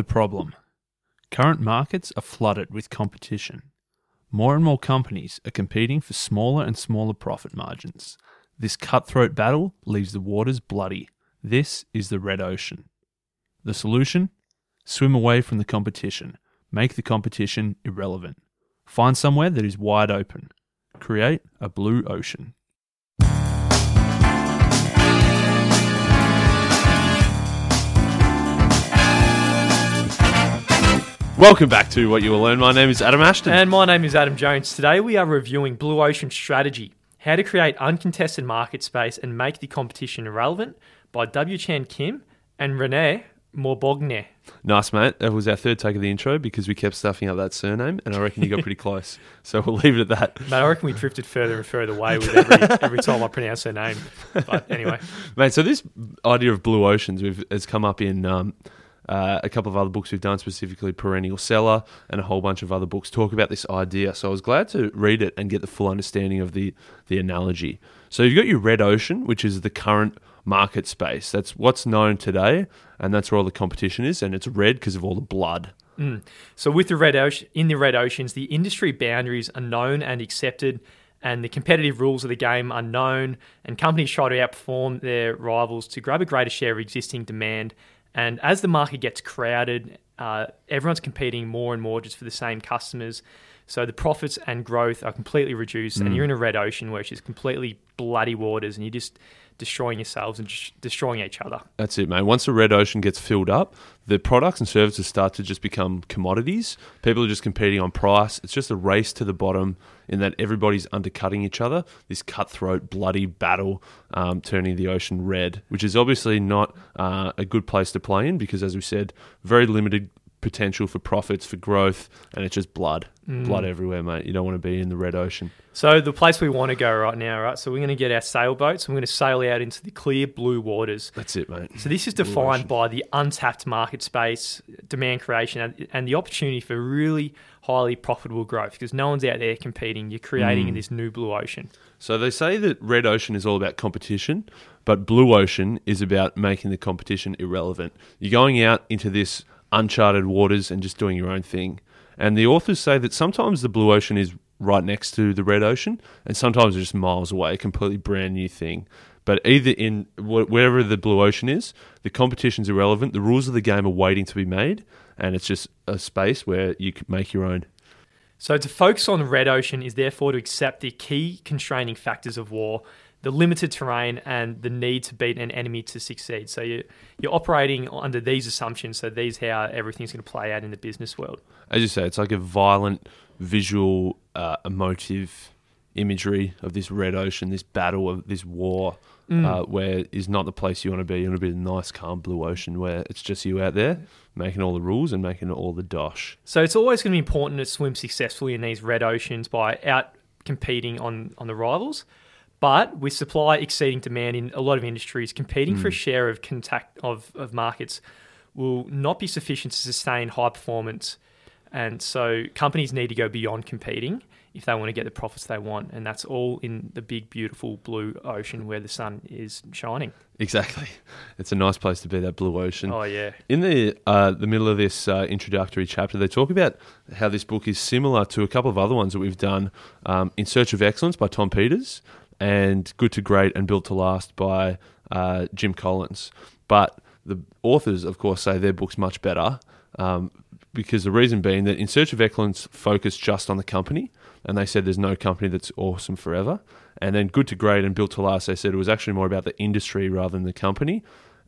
The problem current markets are flooded with competition. More and more companies are competing for smaller and smaller profit margins. This cutthroat battle leaves the waters bloody. This is the red ocean. The solution? Swim away from the competition. Make the competition irrelevant. Find somewhere that is wide open. Create a blue ocean. Welcome back to What You Will Learn. My name is Adam Ashton. And my name is Adam Jones. Today we are reviewing Blue Ocean Strategy How to Create Uncontested Market Space and Make the Competition Irrelevant by W. Chan Kim and Renee Mauborgne. Nice, mate. That was our third take of the intro because we kept stuffing up that surname, and I reckon you got pretty close. So we'll leave it at that. Mate, I reckon we drifted further and further away with every, every time I pronounce her name. But anyway. Mate, so this idea of blue oceans we've, has come up in um, uh, a couple of other books we've done, specifically Perennial Seller, and a whole bunch of other books talk about this idea. So I was glad to read it and get the full understanding of the, the analogy. So you've got your red ocean, which is the current market space. That's what's known today, and that's where all the competition is, and it's red because of all the blood. Mm. So with the red ocean, in the red oceans, the industry boundaries are known and accepted, and the competitive rules of the game are known, and companies try to outperform their rivals to grab a greater share of existing demand and as the market gets crowded, uh, everyone's competing more and more just for the same customers. So the profits and growth are completely reduced, mm. and you're in a red ocean where it's just completely bloody waters, and you're just destroying yourselves and just destroying each other. That's it, mate. Once the red ocean gets filled up, the products and services start to just become commodities. People are just competing on price. It's just a race to the bottom in that everybody's undercutting each other. This cutthroat, bloody battle, um, turning the ocean red, which is obviously not uh, a good place to play in because, as we said, very limited potential for profits, for growth, and it's just blood. Mm. Blood everywhere, mate. You don't want to be in the red ocean. So the place we want to go right now, right? So we're going to get our sailboats and we're going to sail out into the clear blue waters. That's it, mate. So this is defined by the untapped market space, demand creation, and the opportunity for really highly profitable growth because no one's out there competing. You're creating mm. this new blue ocean. So they say that red ocean is all about competition, but blue ocean is about making the competition irrelevant. You're going out into this uncharted waters and just doing your own thing. And the authors say that sometimes the blue ocean is right next to the red ocean, and sometimes it's just miles away, a completely brand new thing. But either in wherever the blue ocean is, the competition's irrelevant. The rules of the game are waiting to be made, and it's just a space where you can make your own. So to focus on the red ocean is therefore to accept the key constraining factors of war the limited terrain and the need to beat an enemy to succeed. So you, you're operating under these assumptions. So these how everything's going to play out in the business world. As you say, it's like a violent, visual, uh, emotive imagery of this red ocean, this battle of this war, mm. uh, where is not the place you want to be. You want to be the nice, calm blue ocean where it's just you out there making all the rules and making all the dosh. So it's always going to be important to swim successfully in these red oceans by out competing on on the rivals. But with supply exceeding demand in a lot of industries, competing mm. for a hmm. share of contact of, of markets will not be sufficient to sustain high performance. And so companies need to go beyond competing if they want to get the profits they want. And that's all in the big, beautiful blue ocean where the sun is shining. Exactly. It's a nice place to be, that blue ocean. Oh, yeah. In the, uh, the middle of this uh, introductory chapter, they talk about how this book is similar to a couple of other ones that we've done um, In Search of Excellence by Tom Peters and Good to Great and Built to Last by uh, Jim Collins. But the authors, of course, say their book's much better um, because the reason being that In Search of Excellence focused just on the company, and they said there's no company that's awesome forever. And then Good to Great and Built to Last, they said it was actually more about the industry rather than the company.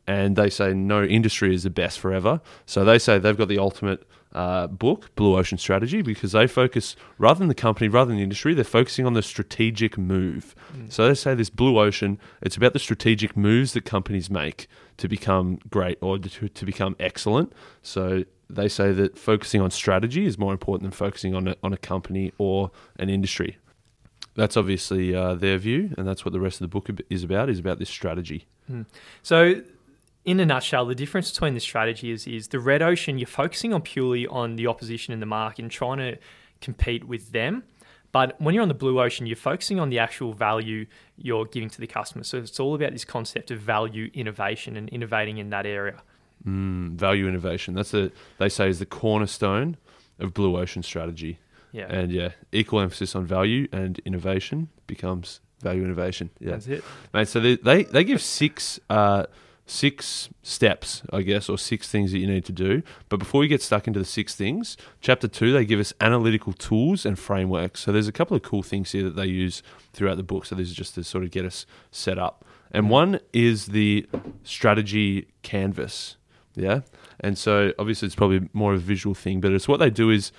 And they say no industry is the best forever. So they say they've got the ultimate uh, book, Blue Ocean Strategy, because they focus rather than the company, rather than the industry, they're focusing on the strategic move. Mm. So they say this Blue Ocean, it's about the strategic moves that companies make to become great or to, to become excellent. So they say that focusing on strategy is more important than focusing on a, on a company or an industry. That's obviously uh, their view, and that's what the rest of the book is about. Is about this strategy. Mm. So in a nutshell, the difference between the strategy is is the red ocean. You're focusing on purely on the opposition in the market and trying to compete with them. But when you're on the blue ocean, you're focusing on the actual value you're giving to the customer. So it's all about this concept of value innovation and innovating in that area. Mm, value innovation. That's a they say is the cornerstone of blue ocean strategy. Yeah, And yeah, equal emphasis on value and innovation becomes value innovation. Yeah, that's it. mate. So they they, they give six uh, six steps, I guess, or six things that you need to do. But before we get stuck into the six things, chapter two they give us analytical tools and frameworks. So there's a couple of cool things here that they use throughout the book. So this is just to sort of get us set up. And mm. one is the strategy canvas. Yeah. And so obviously it's probably more of a visual thing, but it's what they do is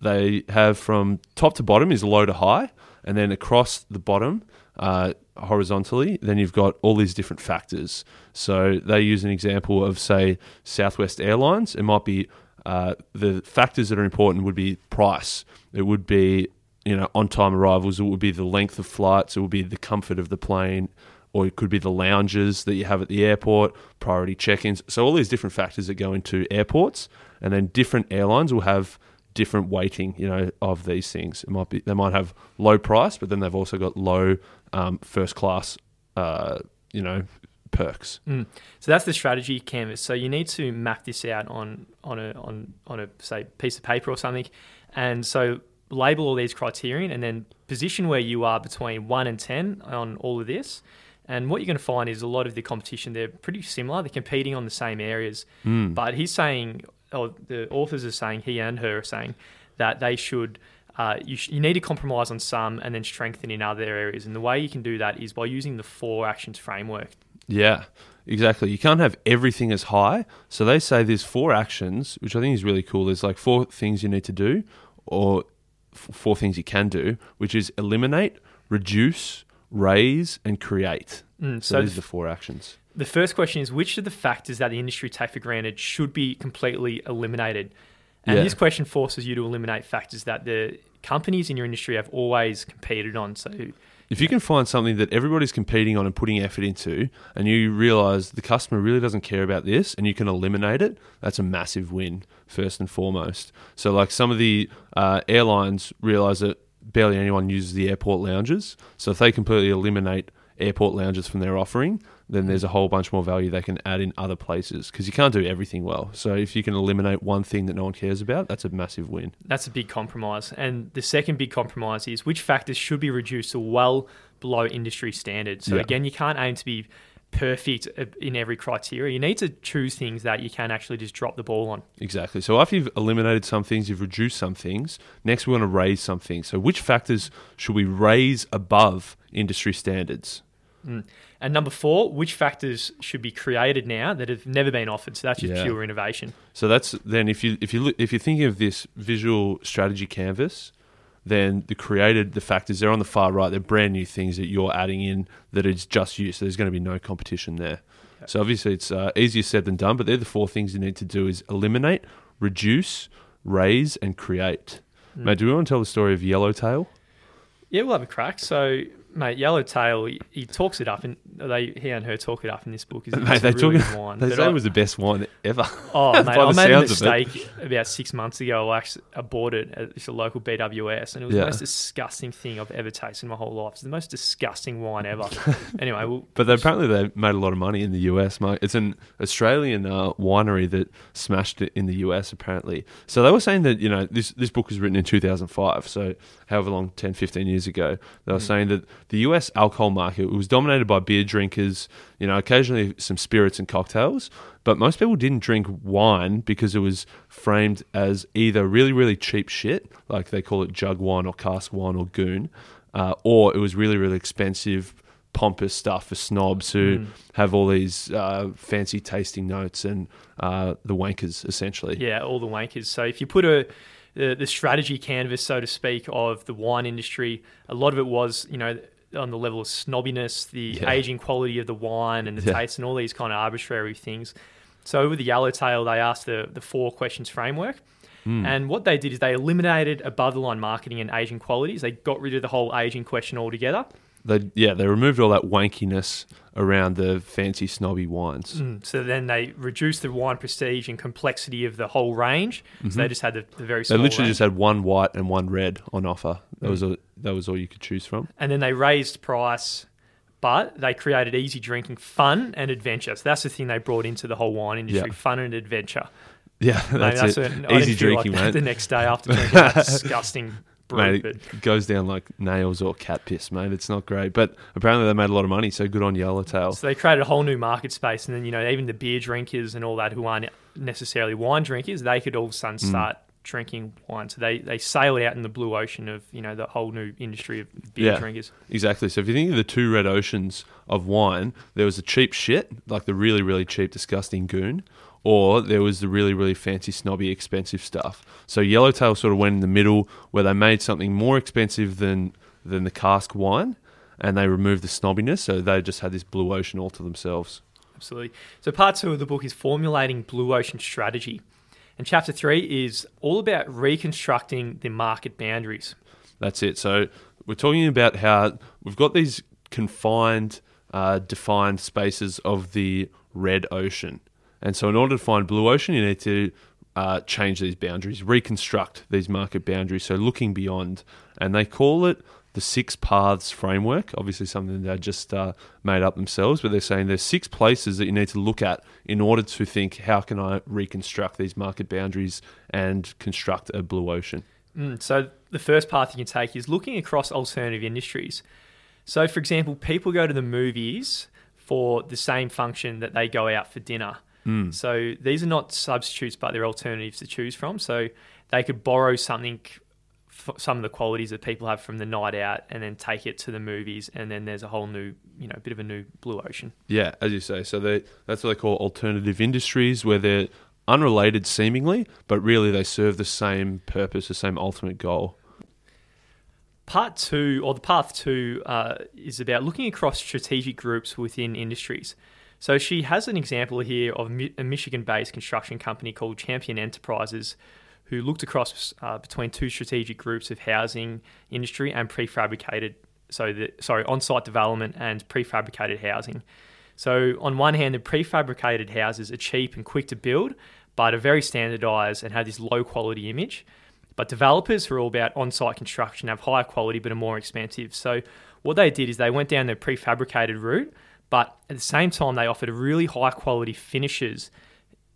they have from top to bottom is low to high, and then across the bottom, uh, horizontally, then you've got all these different factors. So they use an example of say Southwest Airlines. It might be uh, the factors that are important would be price. It would be you know on time arrivals. It would be the length of flights. It would be the comfort of the plane or it could be the lounges that you have at the airport, priority check-ins. So all these different factors that go into airports, and then different airlines will have different weighting, you know, of these things. It might be they might have low price, but then they've also got low um, first class, uh, you know, perks. Mm. So that's the strategy canvas. So you need to map this out on on a on on a say piece of paper or something, and so label all these criterion and then position where you are between one and ten on all of this. And what you're going to find is a lot of the competition, they're pretty similar. They're competing on the same areas. Mm. But he's saying, or the authors are saying, he and her are saying, that they should, uh, you, sh- you need to compromise on some and then strengthen in other areas. And the way you can do that is by using the four actions framework. Yeah, exactly. You can't have everything as high. So they say there's four actions, which I think is really cool. There's like four things you need to do, or f- four things you can do, which is eliminate, reduce, raise, and create. Mm, So, so these are the four actions. The first question is which of the factors that the industry take for granted should be completely eliminated? And Yeah. this question forces you to eliminate factors that the companies in your industry have always competed on. So, If you can find something that everybody's competing on and putting effort into, and you realize the customer really doesn't care about this, and you can eliminate it, that's a massive win, first and foremost. So, like some of the uh, airlines realize that barely anyone uses the airport lounges. So, if they completely eliminate airport lounges from their offering, then there's a whole bunch more value they can add in other places because you can't do everything well. So, if you can eliminate one thing that no one cares about, that's a massive win. that's a big compromise. And the second big compromise is which factors should be reduced to well below industry standards. So, Yeah. again, you can't aim to be perfect uh, in every criteria. You need to choose things that you can actually just drop the ball on. Exactly. So after you've eliminated some things, you've reduced some things. Next, we want to raise some things. So which factors should we raise above industry standards? Mm. And number four, which factors should be created now that have never been offered? So that's just Yeah. pure innovation. So that's then if you if you look, if you're thinking of this visual strategy canvas, then the created the factors they're on the far right. They're brand new things that you're adding in that is just you. So there's going to be no competition there. So obviously it's uh, easier said than done. But they're the four things you need to do: is eliminate, reduce, raise, and create. Mm. Mate, do we want to tell the story of Yellowtail? Yeah, we'll have a crack. So, mate, Yellowtail, he, he talks it up, and they he and her talk it up in this book. Is Mate, they really talk- wine. They But say I- it was the best wine ever. Oh, mate, I made a sounds of it. mistake about six months ago. I actually I bought it at a local BWS, and it was Yeah. the most disgusting thing I've ever tasted in my whole life. It's the most disgusting wine ever. anyway, well, But they, apparently they made a lot of money in the US. mate. It's an Australian uh, winery that smashed it in the US apparently. So they were saying that you know this this book was written in 2005, so however long 10, 15 years ago. They were Mm. saying that the US alcohol market was dominated by beer drinkers. You know, occasionally some spirits and cocktails, but most people didn't drink wine because it was framed as either really really cheap shit, like they call it jug wine or cask wine or goon, uh, or it was really really expensive pompous stuff for snobs who Mm. have all these uh, fancy tasting notes and uh, the wankers essentially. yeah, all the wankers. So if you put a the, the strategy canvas, so to speak, of the wine industry, a lot of it was, you know, on the level of snobbiness, the Yeah. aging quality of the wine and the Yeah. taste and all these kind of arbitrary things. So with the Yellowtail, they asked the, the four questions framework. Mm. And what they did is they eliminated above the line marketing and aging qualities. They got rid of the whole aging question altogether. They yeah they removed all that wankiness around the fancy snobby wines. Mm. So then they reduced the wine prestige and complexity of the whole range. So they just had the, the very Mm-hmm. They literally range. just had one white and one red on offer. That Mm. was all, that was all you could choose from. and then they raised price but they created easy drinking, fun and adventure. So that's the thing they brought into the whole wine industry: Yeah. fun and adventure. Yeah, Mate, that's, a- it. I Easy drinking, like. The next day after drinking that disgusting Mate, but it goes down like nails or cat piss, mate. It's not great, but apparently they made a lot of money. So good on Yellowtail. So they created a whole new market space, and then you know even the beer drinkers and all that who aren't necessarily wine drinkers, they could all of a Mm. sudden start drinking wine. So they they sailed out in the blue ocean of you know the whole new industry of beer Yeah. drinkers. Exactly. So if you think of the two red oceans of wine, there was the cheap shit, like the really, really cheap, disgusting goon, or there was the really, really fancy, snobby, expensive stuff. So Yellowtail sort of went in the middle, where they made something more expensive than than the cask wine, and they removed the snobbiness. So they just had this blue ocean all to themselves. Absolutely. So part two of the book is formulating blue ocean strategy, and chapter three is all about reconstructing the market boundaries. That's it. So we're talking about how we've got these confined, uh, defined spaces of the red ocean, and so in order to find blue ocean, you need to uh, change these boundaries, reconstruct these market boundaries. So looking beyond, and they call it the six paths framework. Obviously, something they just uh, made up themselves, but they're saying there's six places that you need to look at in order to think how can I reconstruct these market boundaries and construct a blue ocean. Mm, so the first path you can take is looking across alternative industries. So, for example, people go to the movies for the same function that they go out for dinner. Mm. So these are not substitutes, but they're alternatives to choose from. So they could borrow something, some of the qualities that people have from the night out, and then take it to the movies, and then there's a whole new, you know, bit of a new blue ocean. Yeah, as you say. So they that's what they call alternative industries, where they're unrelated seemingly, but really they serve the same purpose, the same ultimate goal. Part two, or the path two, uh, is about looking across strategic groups within industries. So she has an example here of a Michigan-based construction company called Champion Enterprises, who looked across uh, between two strategic groups of housing industry and prefabricated, so the sorry, on-site development and prefabricated housing. So on one hand, the prefabricated houses are cheap and quick to build, but are very standardized and have this low quality image. But developers who are all about on site construction have higher quality but are more expensive. So what they did is they went down the prefabricated route, but at the same time they offered really high quality finishes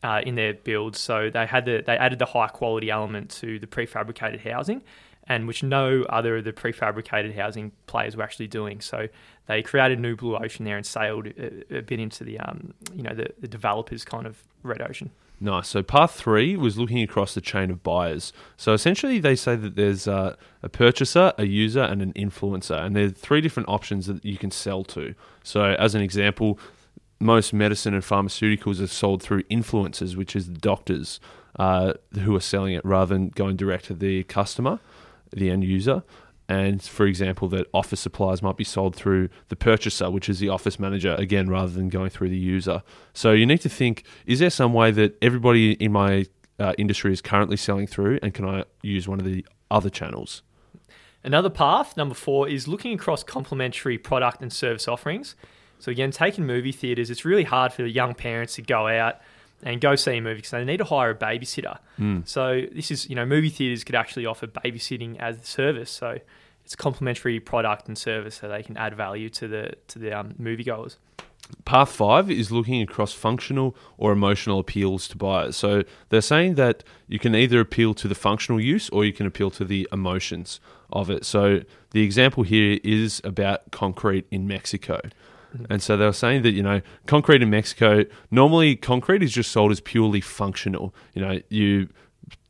uh, in their builds. So they had the they added the high quality element to the prefabricated housing, and which no other of the prefabricated housing players were actually doing. So they created new blue ocean there and sailed a, a bit into the um, you know the, the developers kind of red ocean. Nice. So part three was looking across the chain of buyers. So essentially, they say that there's a purchaser, a user, and an influencer, and there are three different options that you can sell to. So, as an example, most medicine and pharmaceuticals are sold through influencers, which is the doctors uh, who are selling it rather than going direct to the customer, the end user. And for example, that office supplies might be sold through the purchaser, which is the office manager, again, rather than going through the user. So you need to think is there some way that everybody in my uh, industry is currently selling through, and can I use one of the other channels? Another path, number four, is looking across complementary product and service offerings. So again, taking movie theaters, it's really hard for young parents to go out and go see a movie because they need to hire a babysitter. So this is, you know, movie theaters could actually offer babysitting as a service. So it's a complementary product and service, so they can add value to the to the um, moviegoers. Path five is looking across functional or emotional appeals to buyers. So they're saying that you can either appeal to the functional use or you can appeal to the emotions of it. So the example here is about concrete in Mexico. And so they were saying that, you know, concrete in Mexico, normally concrete is just sold as purely functional. You know, you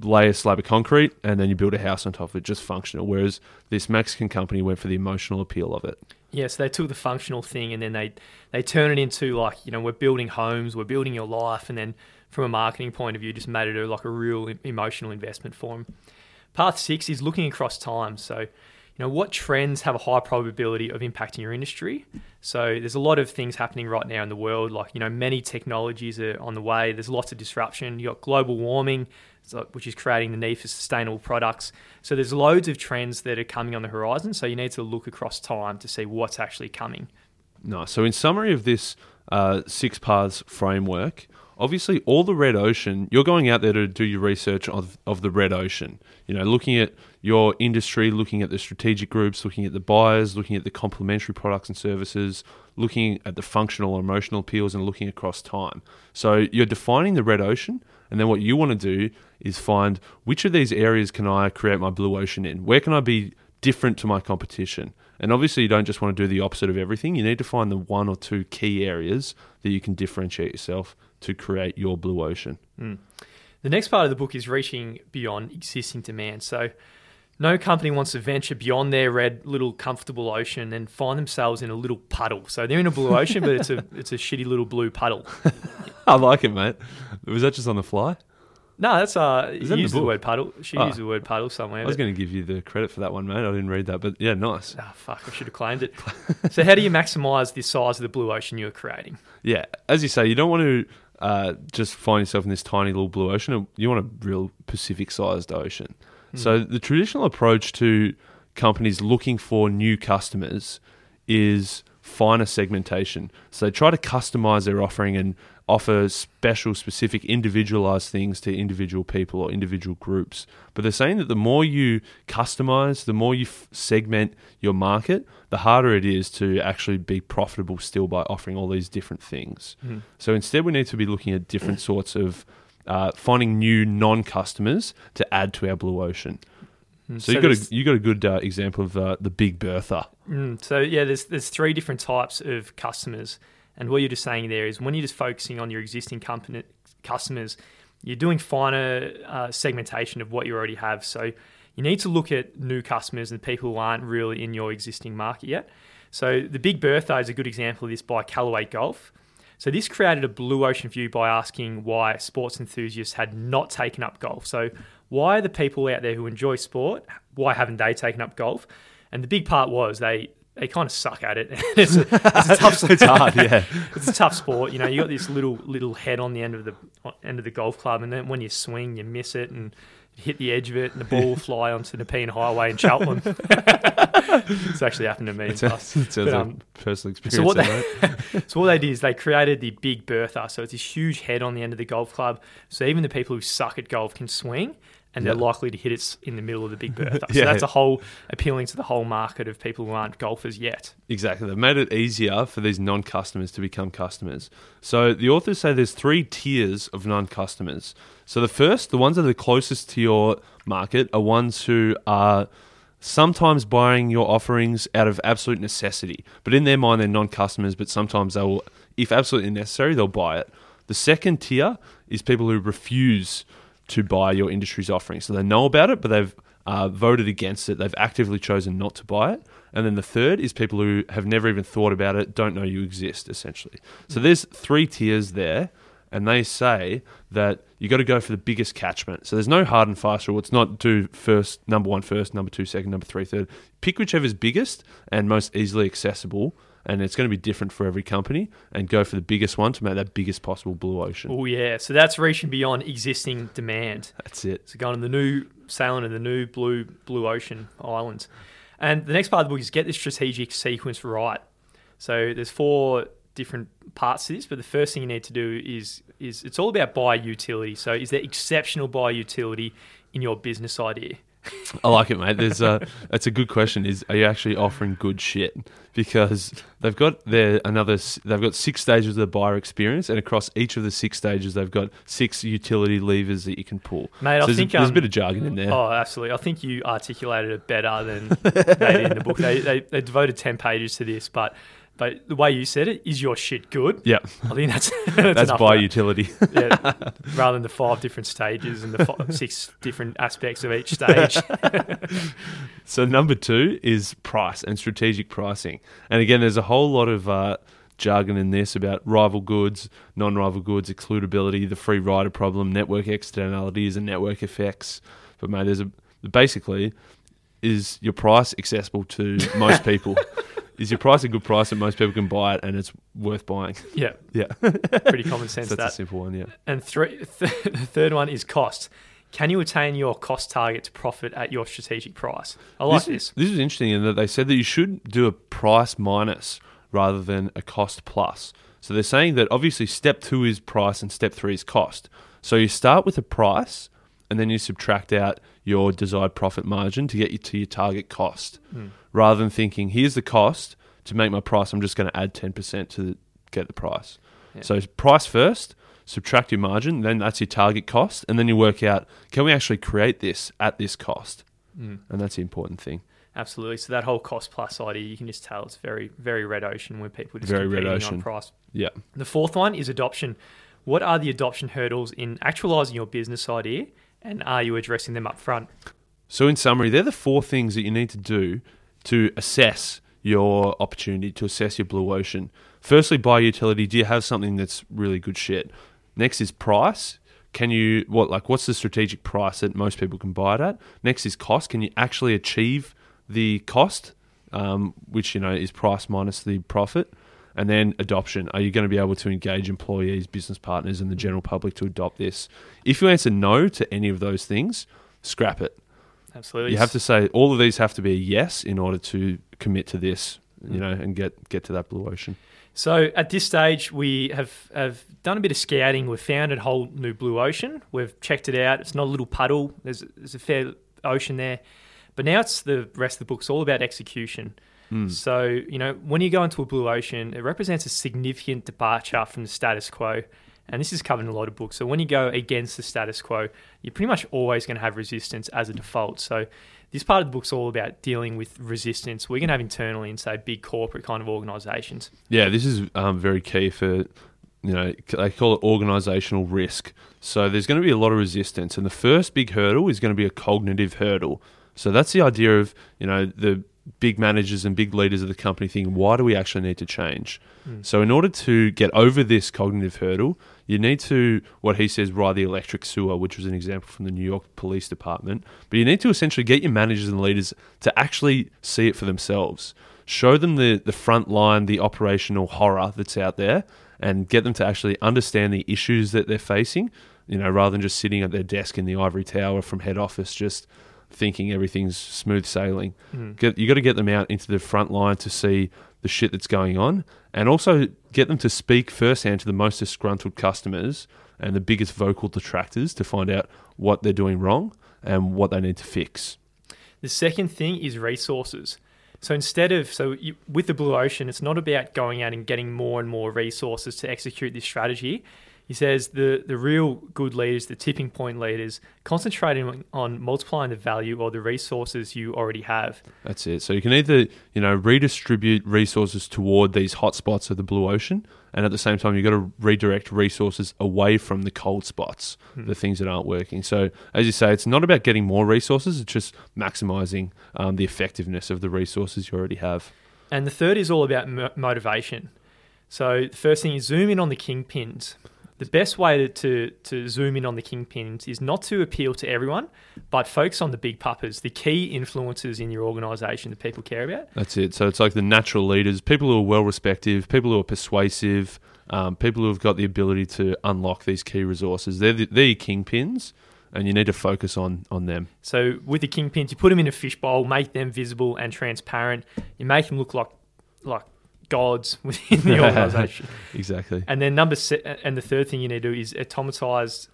lay a slab of concrete and then you build a house on top of it, just functional. Whereas this Mexican company went for the emotional appeal of it. Yeah, so they took the functional thing and then they they turn it into like you know we're building homes, we're building your life, and then from a marketing point of view, just made it like a real emotional investment for them. Path six is looking across time. So, you know, what trends have a high probability of impacting your industry? So, there's a lot of things happening right now in the world. Like, you know, many technologies are on the way. There's lots of disruption. You've got global warming, which is creating the need for sustainable products. So, there's loads of trends that are coming on the horizon. So, you need to look across time to see what's actually coming. Nice. So, in summary of this uh, six paths framework, obviously, all the red ocean, you're going out there to do your research of, of the red ocean. You know, looking at your industry, looking at the strategic groups, looking at the buyers, looking at the complementary products and services, looking at the functional or emotional appeals and looking across time. So you're defining the red ocean, and then what you want to do is find which of these areas can I create my blue ocean in? Where can I be different to my competition? And obviously, you don't just want to do the opposite of everything. You need to find the one or two key areas that you can differentiate yourself to create your blue ocean. The next part of the book is reaching beyond existing demand. So, no company wants to venture beyond their red little comfortable ocean and find themselves in a little puddle. So they're in a blue ocean, but it's a it's a shitty little blue puddle. I like it, mate. Was that just on the fly? No, that's uh. Is that the used the, book? word puddle. She Oh. used the word puddle somewhere. I was going to give you the credit for that one, mate. I didn't read that, but yeah, nice. Ah, fuck! I should have claimed it. so, how do you maximise the size of the blue ocean you're creating? Yeah, as you say, you don't want to uh, just find yourself in this tiny little blue ocean. You want a real Pacific-sized ocean. So the traditional approach to companies looking for new customers is finer segmentation. So they try to customize their offering and offer special, specific, individualized things to individual people or individual groups. But they're saying that the more you customize, the more you f- segment your market, the harder it is to actually be profitable still by offering all these different things. So instead, we need to be looking at different sorts of uh, finding new non-customers to add to our blue ocean. So, So you got a you got a good uh, example of uh, the Big Bertha. Mm, so yeah, there's there's three different types of customers, and what you're just saying there is when you're just focusing on your existing company customers, you're doing finer uh, segmentation of what you already have. So you need to look at new customers and people who aren't really in your existing market yet. So the Big Bertha is a good example of this by Callaway Golf. So this created a blue ocean view by asking why sports enthusiasts had not taken up golf. So why are the people out there who enjoy sport, why haven't they taken up golf? And the big part was they they kind of suck at it. it's, a, it's a tough It's hard, yeah. it's a tough sport. You know, you got this little little head on the end of the end of the golf club, and then when you swing, you miss it and hit the edge of it, and the ball will fly onto the Nepean Highway in Cheltenham. it's actually happened to me. It the sounds, it sounds But, like um, personal experience. so what they, so what they did is they created the Big Bertha. So it's this huge head on the end of the golf club. So even the people who suck at golf can swing, and they're likely to hit it in the middle of the Big Bertha. So that's a whole appealing to the whole market of people who aren't golfers yet. Exactly. They've made it easier for these non customers to become customers. So the authors say there's three tiers of non customers. So the first, the ones that are the closest to your market, are ones who are sometimes buying your offerings out of absolute necessity. But in their mind, they're non customers, but sometimes they will, if absolutely necessary, they'll buy it. The second tier is people who refuse to buy your industry's offering. So they know about it, but they've uh, voted against it. They've actively chosen not to buy it. And then the third is people who have never even thought about it, don't know you exist, essentially. So there's three tiers there. And they say that you got to go for the biggest catchment. So there's no hard and fast rule. It's not do first, number one first, number two second, number three third. Pick whichever's biggest and most easily accessible. And it's going to be different for every company. And go for the biggest one to make that biggest possible blue ocean. Oh yeah, so that's reaching beyond existing demand. That's it. So going to the new sailing to the new blue blue ocean islands. And the next part of the book is get the strategic sequence right. So there's four different parts to this, but the first thing you need to do is is it's all about buyer utility. So is there exceptional buyer utility in your business idea? I like it, mate. There's a. That's a good question. Is are you actually offering good shit? Because they've got their another. They've got six stages of the buyer experience, and across each of the six stages, they've got six utility levers that you can pull. Mate, I there's, think, a, there's um, a bit of jargon in there. Oh, absolutely. I think you articulated it better than they did in the book. They, they, they devoted 10 pages to this, but but the way you said it, is your shit good? yeah, I think that's that's, that's buyer utility. yeah, rather than the five different stages and the five, six different aspects of each stage. So number two is price and strategic pricing. And again, there's a whole lot of uh, jargon in this about rival goods, non-rival goods, excludability, the free rider problem, network externalities, and network effects. But mate, there's a basically is your price accessible to most people? Is your price a good price that most people can buy it and it's worth buying? yeah, Yeah, pretty common sense that's a simple one. Yeah. And three, th- the third one is cost. Can you attain your cost target to profit at your strategic price? I like this. Is, this is interesting in that they said that you should do a price minus rather than a cost plus. So they're saying that obviously step two is price and step three is cost. So you start with a price and then you subtract out your desired profit margin to get you to your target cost. Rather than thinking, here's the cost to make my price, I'm just going to add 10% to get the price. Yeah. So price first, subtract your margin, then that's your target cost, and then you work out can we actually create this at this cost? Mm. And that's the important thing. Absolutely. So that whole cost plus idea, you can just tell it's very, very red ocean where people just Very competing on price. Yeah. The fourth one is adoption. What are the adoption hurdles in actualizing your business idea, and are you addressing them up front? So, in summary, they're the four things that you need to do to assess your opportunity, to assess your blue ocean. Firstly, buyer utility. Do you have something that's really good shit? Next is price. Can you what like what's the strategic price that most people can buy it at? Next is cost. Can you actually achieve the cost, um, which you know is price minus the profit? And then adoption. Are you going to be able to engage employees, business partners, and the general public to adopt this? If you answer no to any of those things, scrap it. Absolutely. You have to say all of these have to be a yes in order to commit to this, you Mm. know, and get get to that blue ocean. So at this stage, we have, have done a bit of scouting. We've found a whole new blue ocean. We've checked it out. It's not a little puddle. There's there's a fair ocean there, but now it's the rest of the book's all about execution. Hmm. So you know when you go into a blue ocean, it represents a significant departure from the status quo. And this is covered in a lot of books. So when you go against the status quo, you're pretty much always going to have resistance as a default. So this part of the book's all about dealing with resistance we're going to have internally in say big corporate kind of organizations. Yeah, this is um, very key for you know they call it organizational risk. So there's going to be a lot of resistance, and the first big hurdle is going to be a cognitive hurdle. So that's the idea of you know the big managers and big leaders of the company thinking, why do we actually need to change? Hmm. So in order to get over this cognitive hurdle, you need to what he says ride the electric sewer, which was an example from the New York Police Department. But you need to essentially get your managers and leaders to actually see it for themselves. Show them the the front line, the operational horror that's out there, and get them to actually understand the issues that they're facing. You know, rather than just sitting at their desk in the ivory tower from head office, just thinking everything's smooth sailing. Mm. Get, you got to get them out into the front line to see the shit that's going on, and also get them to speak firsthand to the most disgruntled customers and the biggest vocal detractors to find out what they're doing wrong and what they need to fix. The second thing is resources. So instead of so you, with the blue ocean, it's not about going out and getting more and more resources to execute this strategy. He says the the real good leaders, the tipping point leaders, concentrating on, multiplying the value or the resources you already have. That's it. So you can either, you know, redistribute resources toward these hotspots of the blue ocean, and at the same time, you've got to redirect resources away from the cold spots, the things that aren't working. So, as you say, it's not about getting more resources; it's just maximizing um, the effectiveness of the resources you already have. And the third is all about mo- motivation. So the first thing is zoom in on the kingpins. The best way to, to, zoom in on the kingpins is not to appeal to everyone, but focus on the big puppers, the key influencers in your organisation that people care about. That's it. So it's like the natural leaders, people who are well respected, people who are persuasive, um, people who have got the ability to unlock these key resources. They're the, they're your kingpins, and you need to focus on on them. So with the kingpins, you put them in a fishbowl, make them visible and transparent. You make them look like like gods within the organisation. Exactly. And then number se- and the third thing you need to do is atomicize,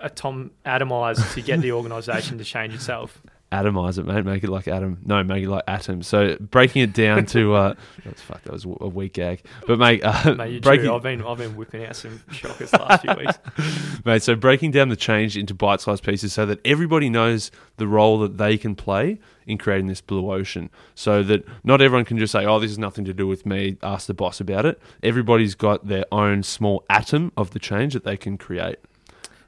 atom atomize to get the organisation to change itself. Atomize it, mate. Make it like atom. No, make it like atom. So breaking it down to uh, that's fuck. That was a weak gag. But mate, uh, Mate, you're breaking. I've been I've been whipping out some shockers last few weeks. mate. So breaking down the change into bite-sized pieces, so that everybody knows the role that they can play in creating this blue ocean. So that not everyone can just say, "Oh, this is nothing to do with me." Ask the boss about it. Everybody's got their own small atom of the change that they can create.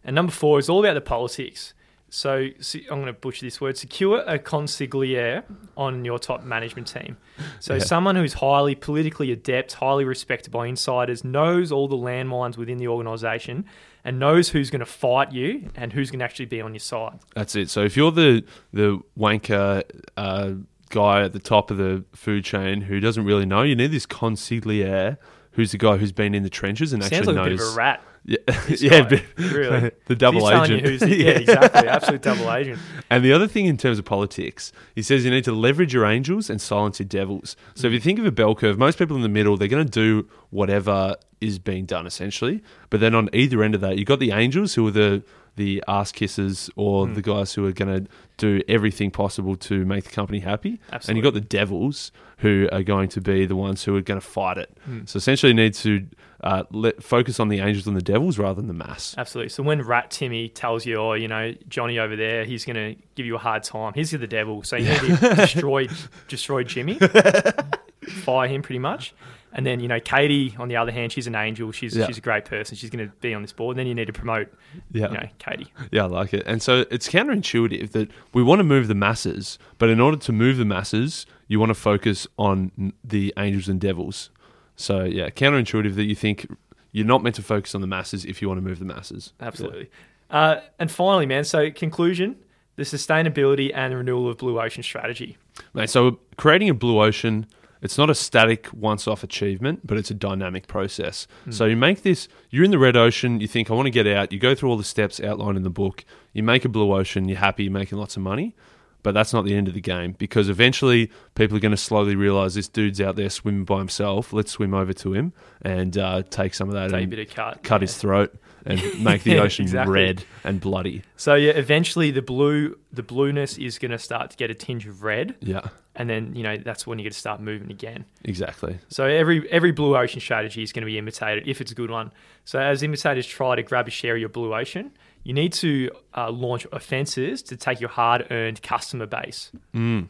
And number four is all about the politics. So, so I'm going to butcher this word. Secure a consigliere on your top management team. So Yeah. someone who's highly politically adept, highly respected by insiders, knows all the landmines within the organisation, and knows who's going to fight you and who's going to actually be on your side. That's it. So if you're the the wanker uh, guy at the top of the food chain who doesn't really know, you need this consigliere who's the guy who's been in the trenches and actually. Sounds actually like a knows. Bit of a rat. Yeah, yeah, but- really. the double agent. who's the- yeah, exactly. Absolute double agent. And the other thing in terms of politics, he says you need to leverage your angels and silence your devils. So if you think of a bell curve, most people in the middle, they're going to do whatever is being done essentially. But then on either end of that, you've got the angels who are the the ass kissers or Hmm. the guys who are going to do everything possible to make the company happy. Absolutely. And you've got the devils who are going to be the ones who are going to fight it. Hmm. So essentially, you need to uh, let, focus on the angels and the devils rather than the mass. Absolutely. So when Rat Timmy tells you, oh, you know, Johnny over there, he's going to give you a hard time. He's the devil. So you need to destroy, destroy Jimmy, fire him pretty much. And then, you know, Katie, on the other hand, she's an angel. She's, Yeah. she's a great person. She's going to be on this board. And then you need to promote, Yeah. you know, Katie. Yeah, I like it. And so it's counterintuitive that we want to move the masses, but in order to move the masses, you want to focus on the angels and devils. So, yeah, counterintuitive that you think you're not meant to focus on the masses if you want to move the masses. Absolutely. Uh, and finally, man, so conclusion the sustainability and renewal of Blue Ocean strategy. Mate, so creating a blue ocean, it's not a static once off achievement, but it's a dynamic process. So you make this, you're in the red ocean, you think, I want to get out, you go through all the steps outlined in the book, you make a blue ocean, you're happy, you're making lots of money. But that's not the end of the game because eventually people are going to slowly realize this dude's out there swimming by himself. Let's swim over to him and uh, take some of that Take a and bit of cut. cut his throat and make the Yeah, ocean exactly. red and bloody. So yeah, eventually the blue, the blueness is going to start to get a tinge of red, Yeah, and then you know that's when you get to start moving again. exactly. So every every blue ocean strategy is going to be imitated if it's a good one. So as imitators try to grab a share of your blue ocean, you need to uh, launch offenses to take your hard-earned customer base. Mm.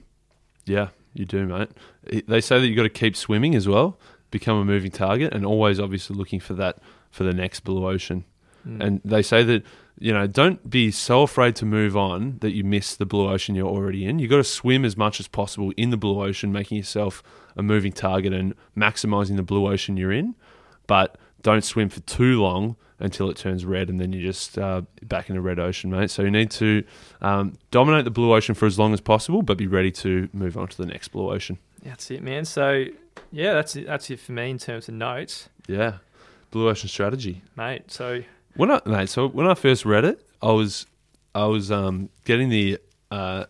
Yeah, you do, mate. They say that you have got to keep swimming as well, become a moving target, and always obviously looking for that for the next blue ocean. Mm. And they say that you know don't be so afraid to move on that you miss the blue ocean you're already in. You've got to swim as much as possible in the blue ocean, making yourself a moving target and maximizing the blue ocean you're in. But don't swim for too long until it turns red, and then you're just uh, back in the red ocean, mate. So you need to um, dominate the blue ocean for as long as possible, but be ready to move on to the next blue ocean. That's it, man. So yeah, that's it, that's it for me in terms of notes, Yeah, blue ocean strategy. mate. So When I mate, so when I first read it, I was I was um, getting the uh,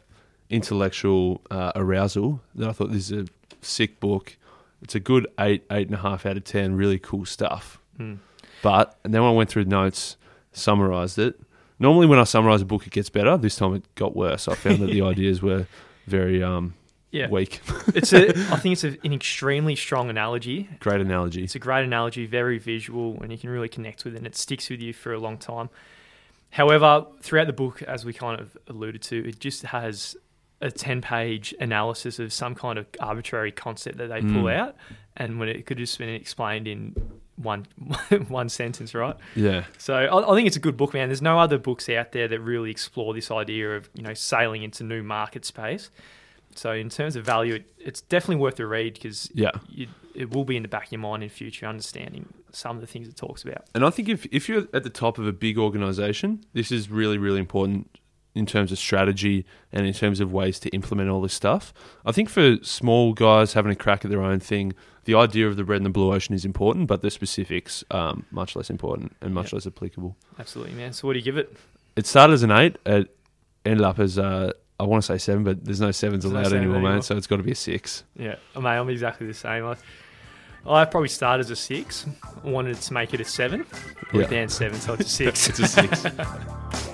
intellectual uh, arousal that I thought this is a sick book. It's a good eight, eight and a half out of ten. Really cool stuff. hmm. But and then when I went through notes, summarized it. Normally, when I summarize a book, it gets better. This time, it got worse. I found that the ideas were very um, yeah, weak. it's a. I think it's a, an extremely strong analogy. Great analogy. It's a great analogy, very visual, and you can really connect with it, and it sticks with you for a long time. However, throughout the book, as we kind of alluded to, it just has a 10 page analysis of some kind of arbitrary concept that they pull Mm. out, and when it could just been explained in one one sentence, right? Yeah, So I, I think it's a good book, man. There's no other books out there that really explore this idea of you know sailing into new market space. So in terms of value, it, it's definitely worth a read because yeah. you, it will be in the back of your mind in future, understanding some of the things it talks about. And I think if, if you're at the top of a big organization, this is really, really important in terms of strategy and in terms of ways to implement all this stuff. I think for small guys having a crack at their own thing, the idea of the red and the blue ocean is important, but the specifics um, much less important and much Yeah. less applicable. Absolutely, man. So what do you give it? It started as an eight. It ended up as uh, I want to say seven, but there's no sevens There's no allowed anymore, anymore. man. So it's got to be a six. Yeah, mate, I'm exactly the same. I, I probably started as a six. Wanted to make it a seven. Yeah. We're down seven, so it's a six. It's a six.